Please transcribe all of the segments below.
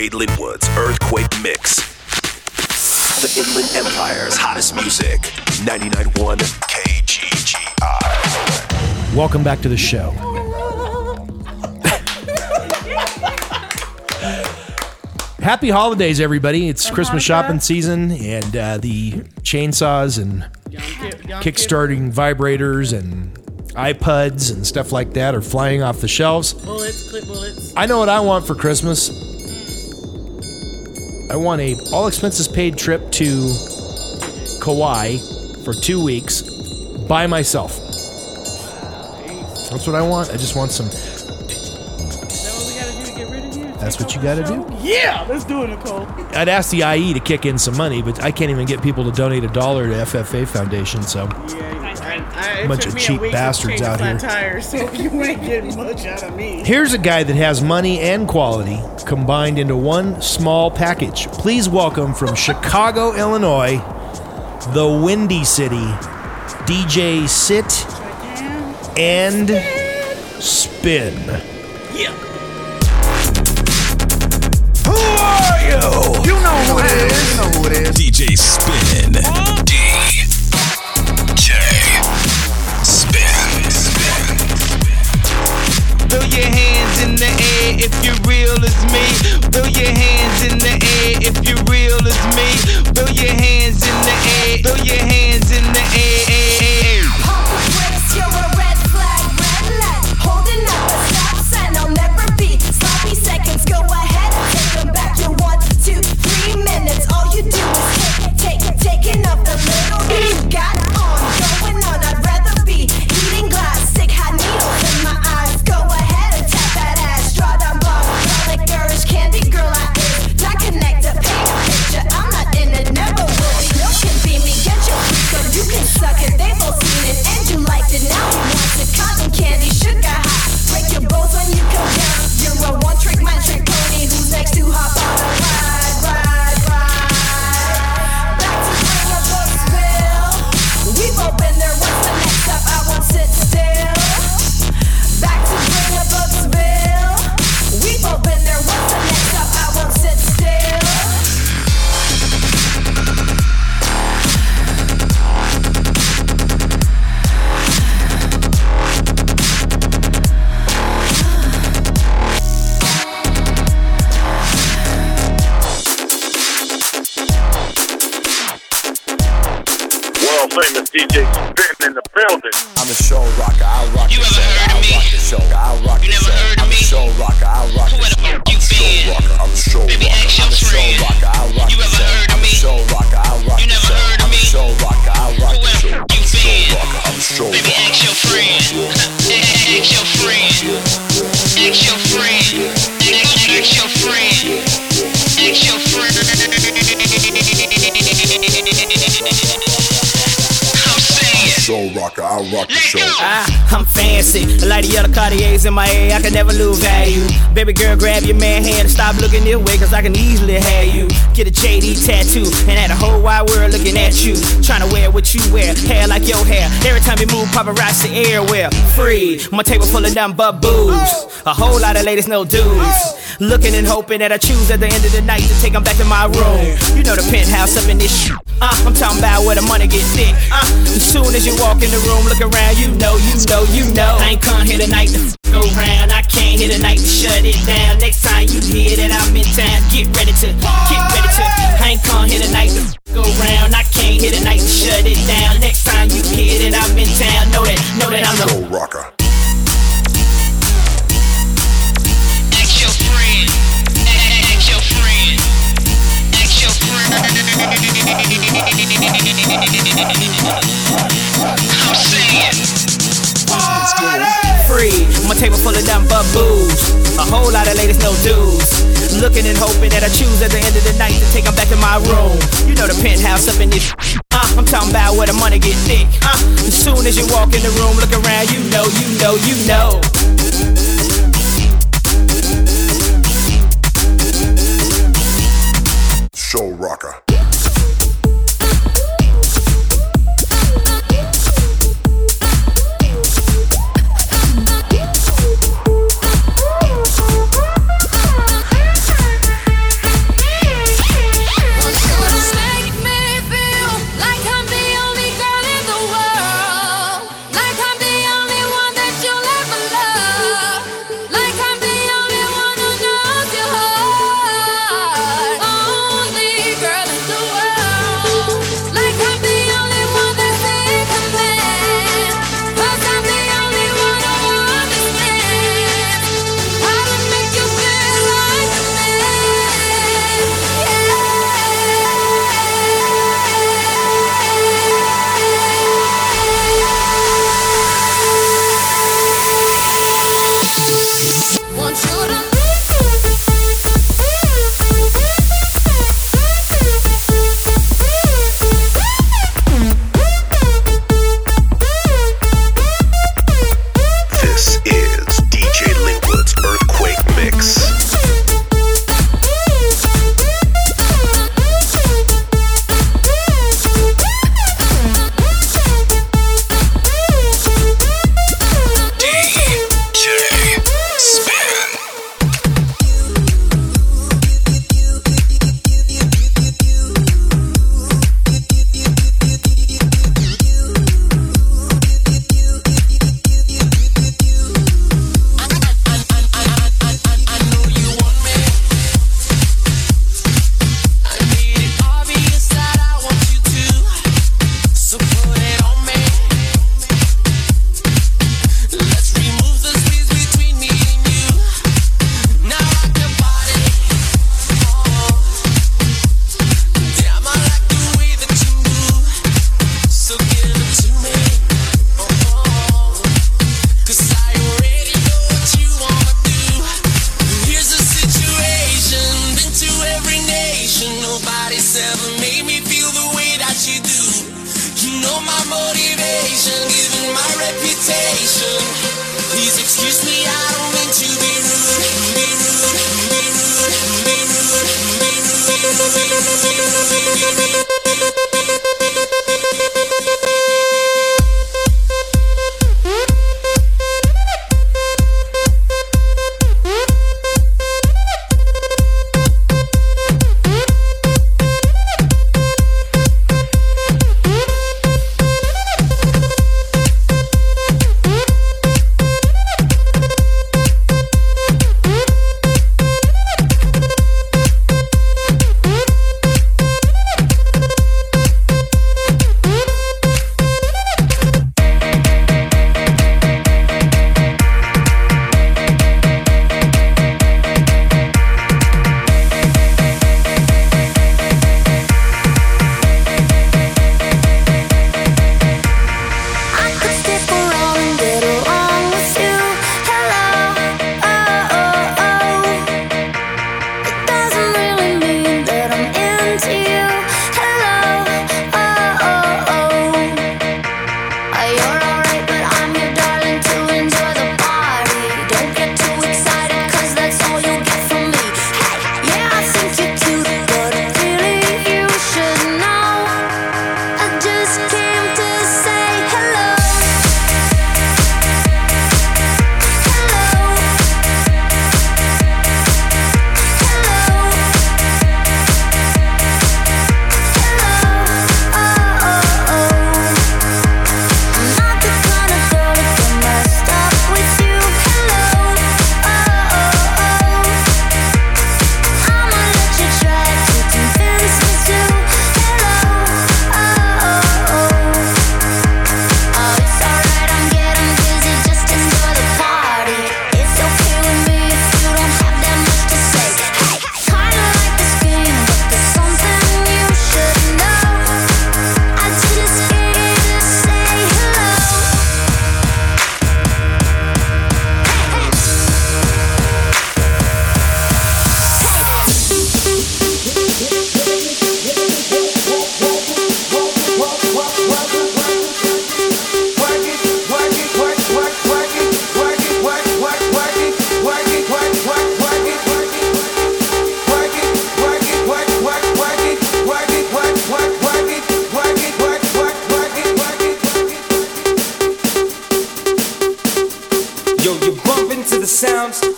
DJ Lynnwood's Earthquake Mix. The Inland Empire's hottest music. 99.1 KGGI. Welcome back to the show. Happy holidays, everybody. It's Christmas shopping season, and uh, the chainsaws and kickstarting vibrators and iPods and stuff like that are flying off the shelves. Bullets, clip bullets. I know what I want for Christmas. I want a all expenses paid trip to Kauai for two weeks by myself. That's what I want. I just want some. Is what we gotta do to get rid of you? That's what you gotta do. Yeah, let's do it, Nicole. I'd ask the IE to kick in some money, but I can't even get people to donate a dollar to FFA Foundation. So Yeah, I, I, Bunch of cheap bastards out here. Tire, so you ain't getting much out of me. here's a guy that has money and quality combined into one small package. Please welcome from Chicago, Illinois, the Windy City, DJ Sit and Spin. Yeah. Who are you? You know who it is. You know who it is. DJ Spin. DJ if you're real as me. Throw your hands in the air if you're real as me. Throw your hands in the air. Saying. Show rocker. I rock the Let show. go. Ah, I'm fancy. A light of yellow Cartiers in my ear, I can never lose value. Baby girl, grab your man hand and stop looking this way, cause I can easily have you. Get a JD tattoo and have the whole wide world looking at you. Trying to wear what you wear, hair like your hair. Every time you move, paparazzi everywhere. Free, my table full of nothing but booze. A whole lot of ladies, no dudes. Looking and hoping that I choose at the end of the night to take them back to my room. You know the penthouse up in this shit. Uh, I'm talking about where the money get thick. Uh, as soon as you walk in the room, look around, you know, you know, you know. I ain't come here tonight to go round. I came here tonight to shut it down. Next time you hear that I'm in town, get ready to, get ready to. I ain't come here tonight to go round. I came here tonight to shut it down. Next time you hear that I'm in town, know that, know that I'm the. Rocker. Whole lot of ladies, no dudes. Looking and hoping that I choose at the end of the night to take them back to my room. You know the penthouse up in this. Uh, I'm talking about where the money get thick. Uh, as soon as you walk in the room, look around, you know, you know, you know. Show rocker. my reputation.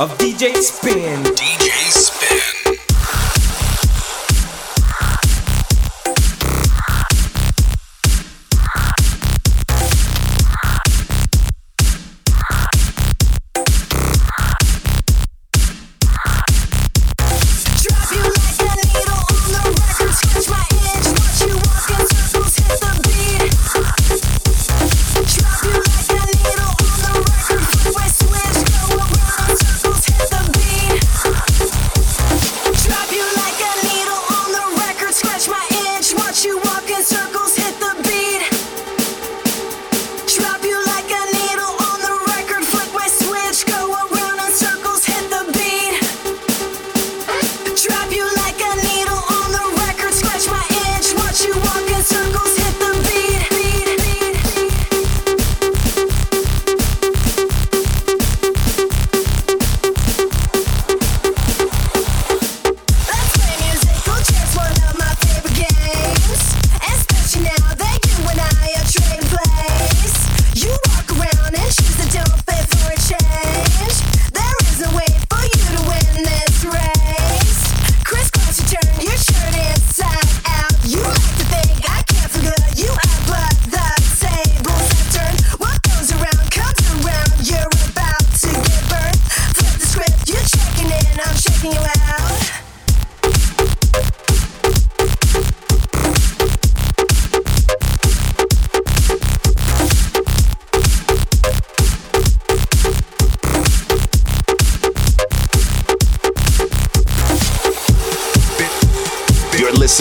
Of DJ Spin.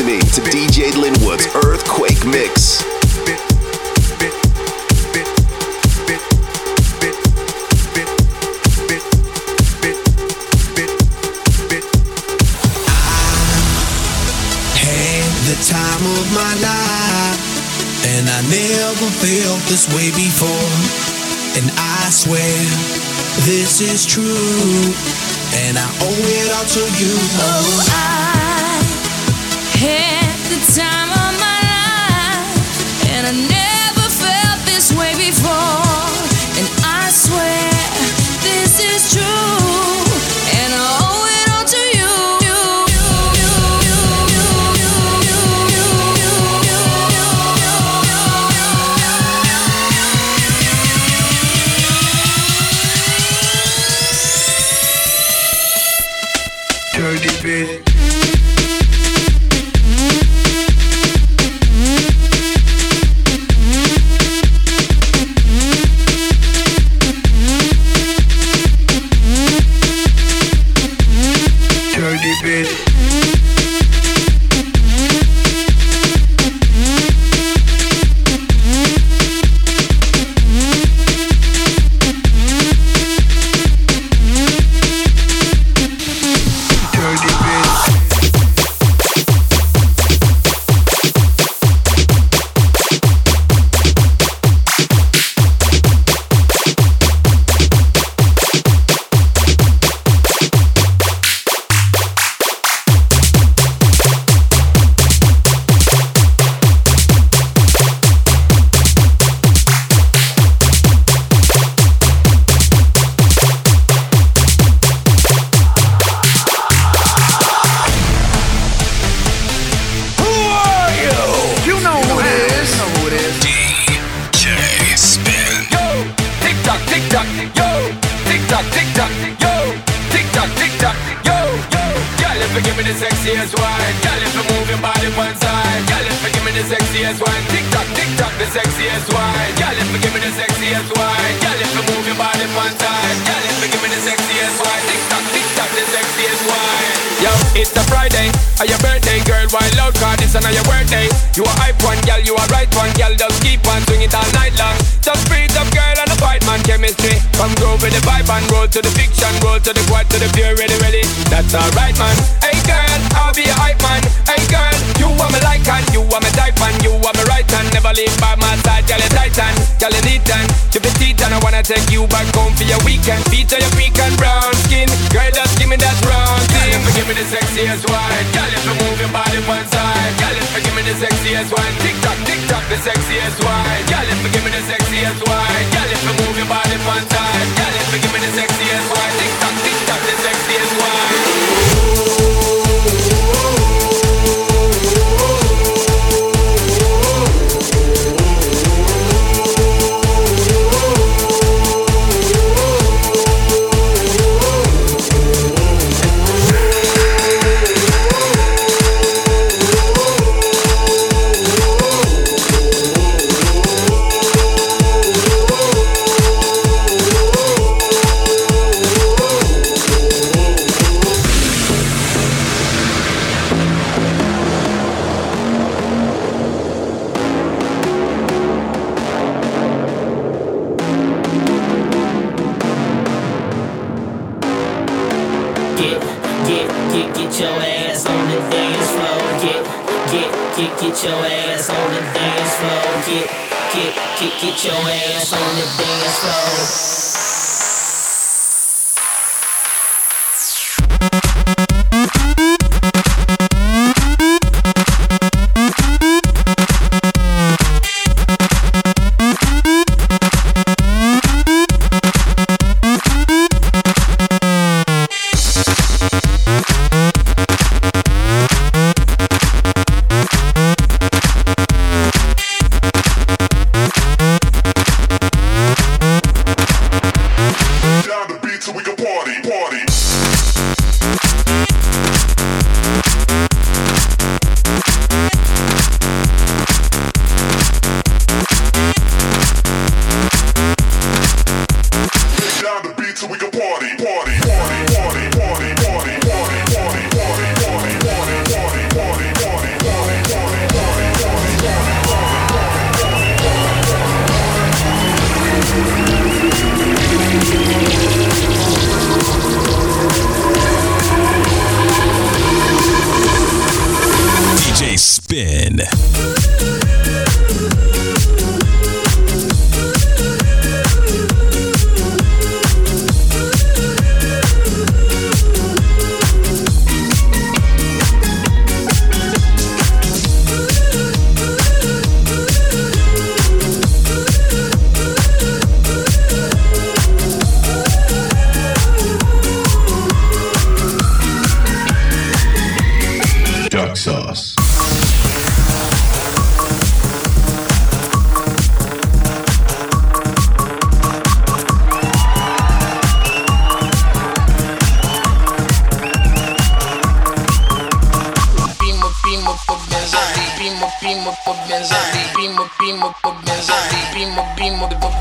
Listening to DJ Lynnwood's Earthquake Mix. I had the time of my life, and I never felt this way before. And I swear this is true, and I owe it all to you. Oh, I swear it's a Friday, or your birthday, girl. Wild out, cause is your birthday. You a hype one, girl. You a right one, girl. Just keep on swing it all night long. Just breathe up, girl, and a fight man chemistry. Come groove with the vibe and roll to the fiction, roll to the quad, to the pure, ready, ready. That's alright, man. Hey, girl, I'll be a hype man. Hey, girl, you are my like and you are my type and you are my right hand. Never leave by my side, girl. You tight and girl, you neat and you petite and I wanna take you back home for your weekend. Feature your freak and brown skin. Girl, just give me that round thing. Give me the sexiest wine. Girl, if you move your body one side. Girl, if you give me the sexiest wine. Tick tock, tick tock, the sexiest wine. Girl, if you give me the sexiest wine. Girl, if you move your body one side. Girl, if you give me the sexiest wine. Tick tock, tick tock, the sexiest wine.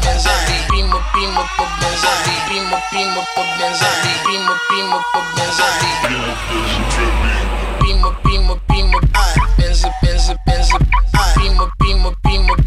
Benza, pimo pimo pimo, Benza, pimo pimo pimo, Benza, pimo pimo pimo. Benza, pimo pimo pimo. primo, Benza, Benza, pimo pimo pimo. primo.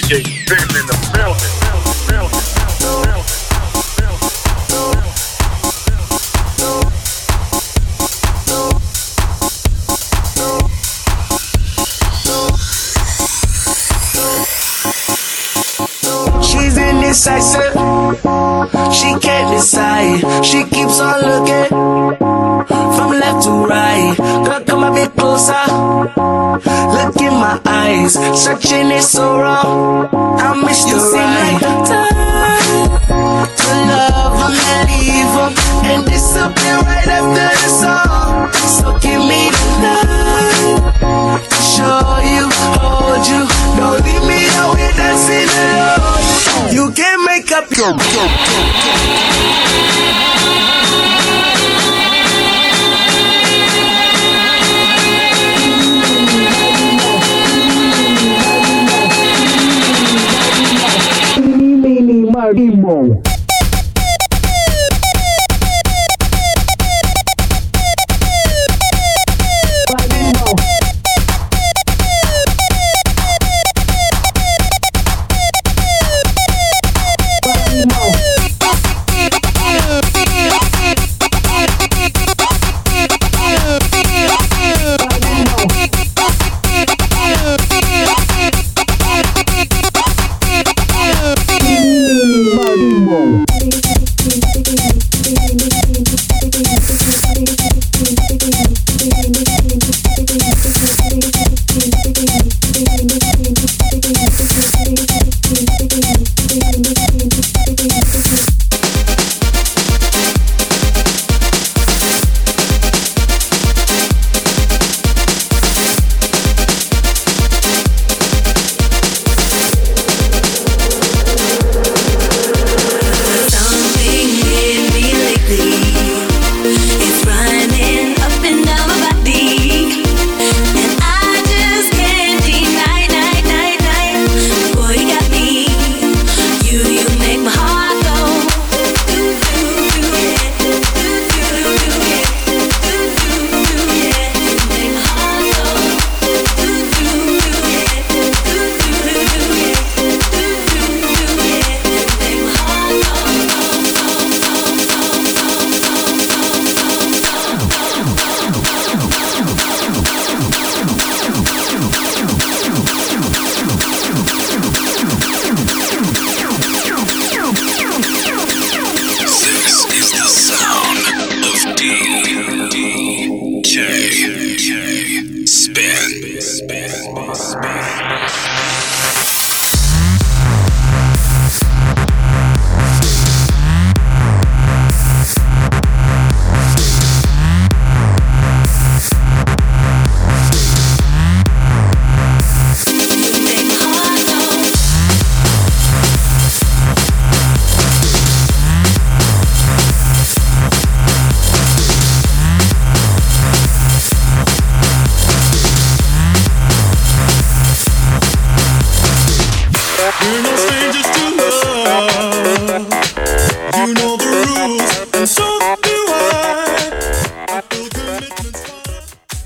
Spin in. She's indecisive. She can't decide. She keeps on looking from left to right. Girl, come a bit closer. Look in my eyes. Searching is so wrong. I miss you right. Time to love him and leave him and disappear right after the song. So give me the night to show you, hold you. Don't leave me out here dancing alone. You can make up your. Something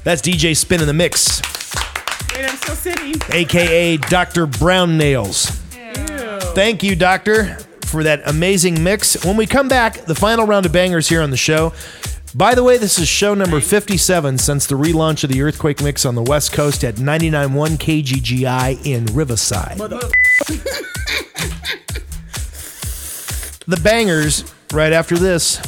That's DJ Spin in the Mix, Wait, I'm still sitting. aka Dr. Brown Nails. Thank you, Doctor, for that amazing mix. When we come back, the final round of bangers here on the show. By the way, this is show number 57 since the relaunch of the Earthquake Mix on the West Coast at 99.1 KGGI in Riverside. the bangers right after this.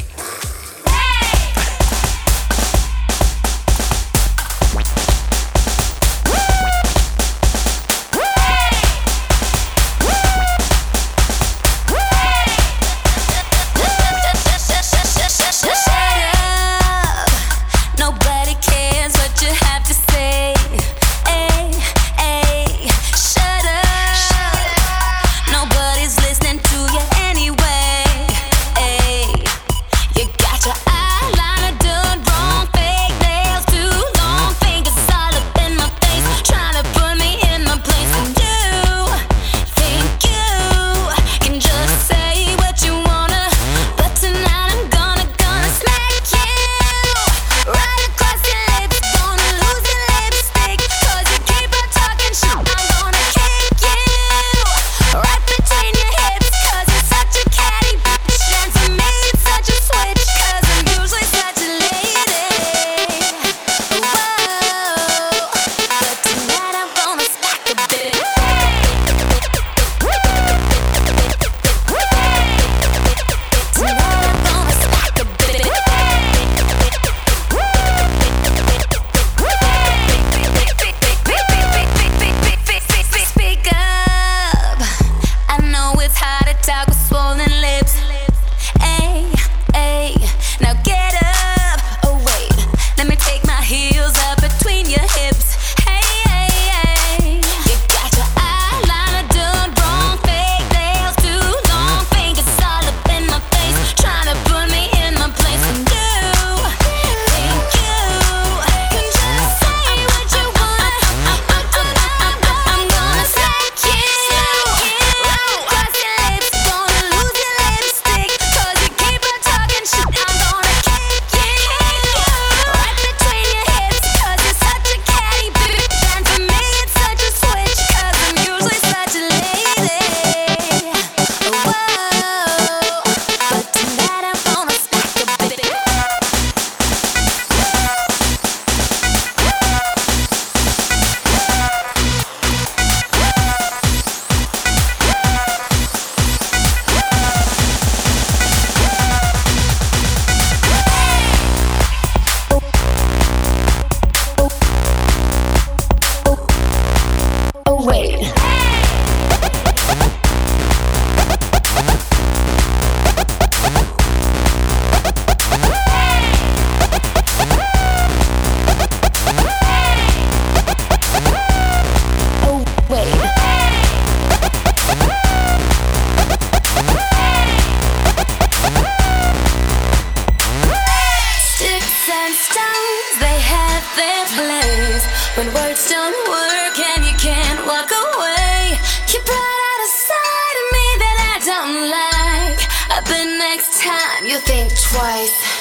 You think twice.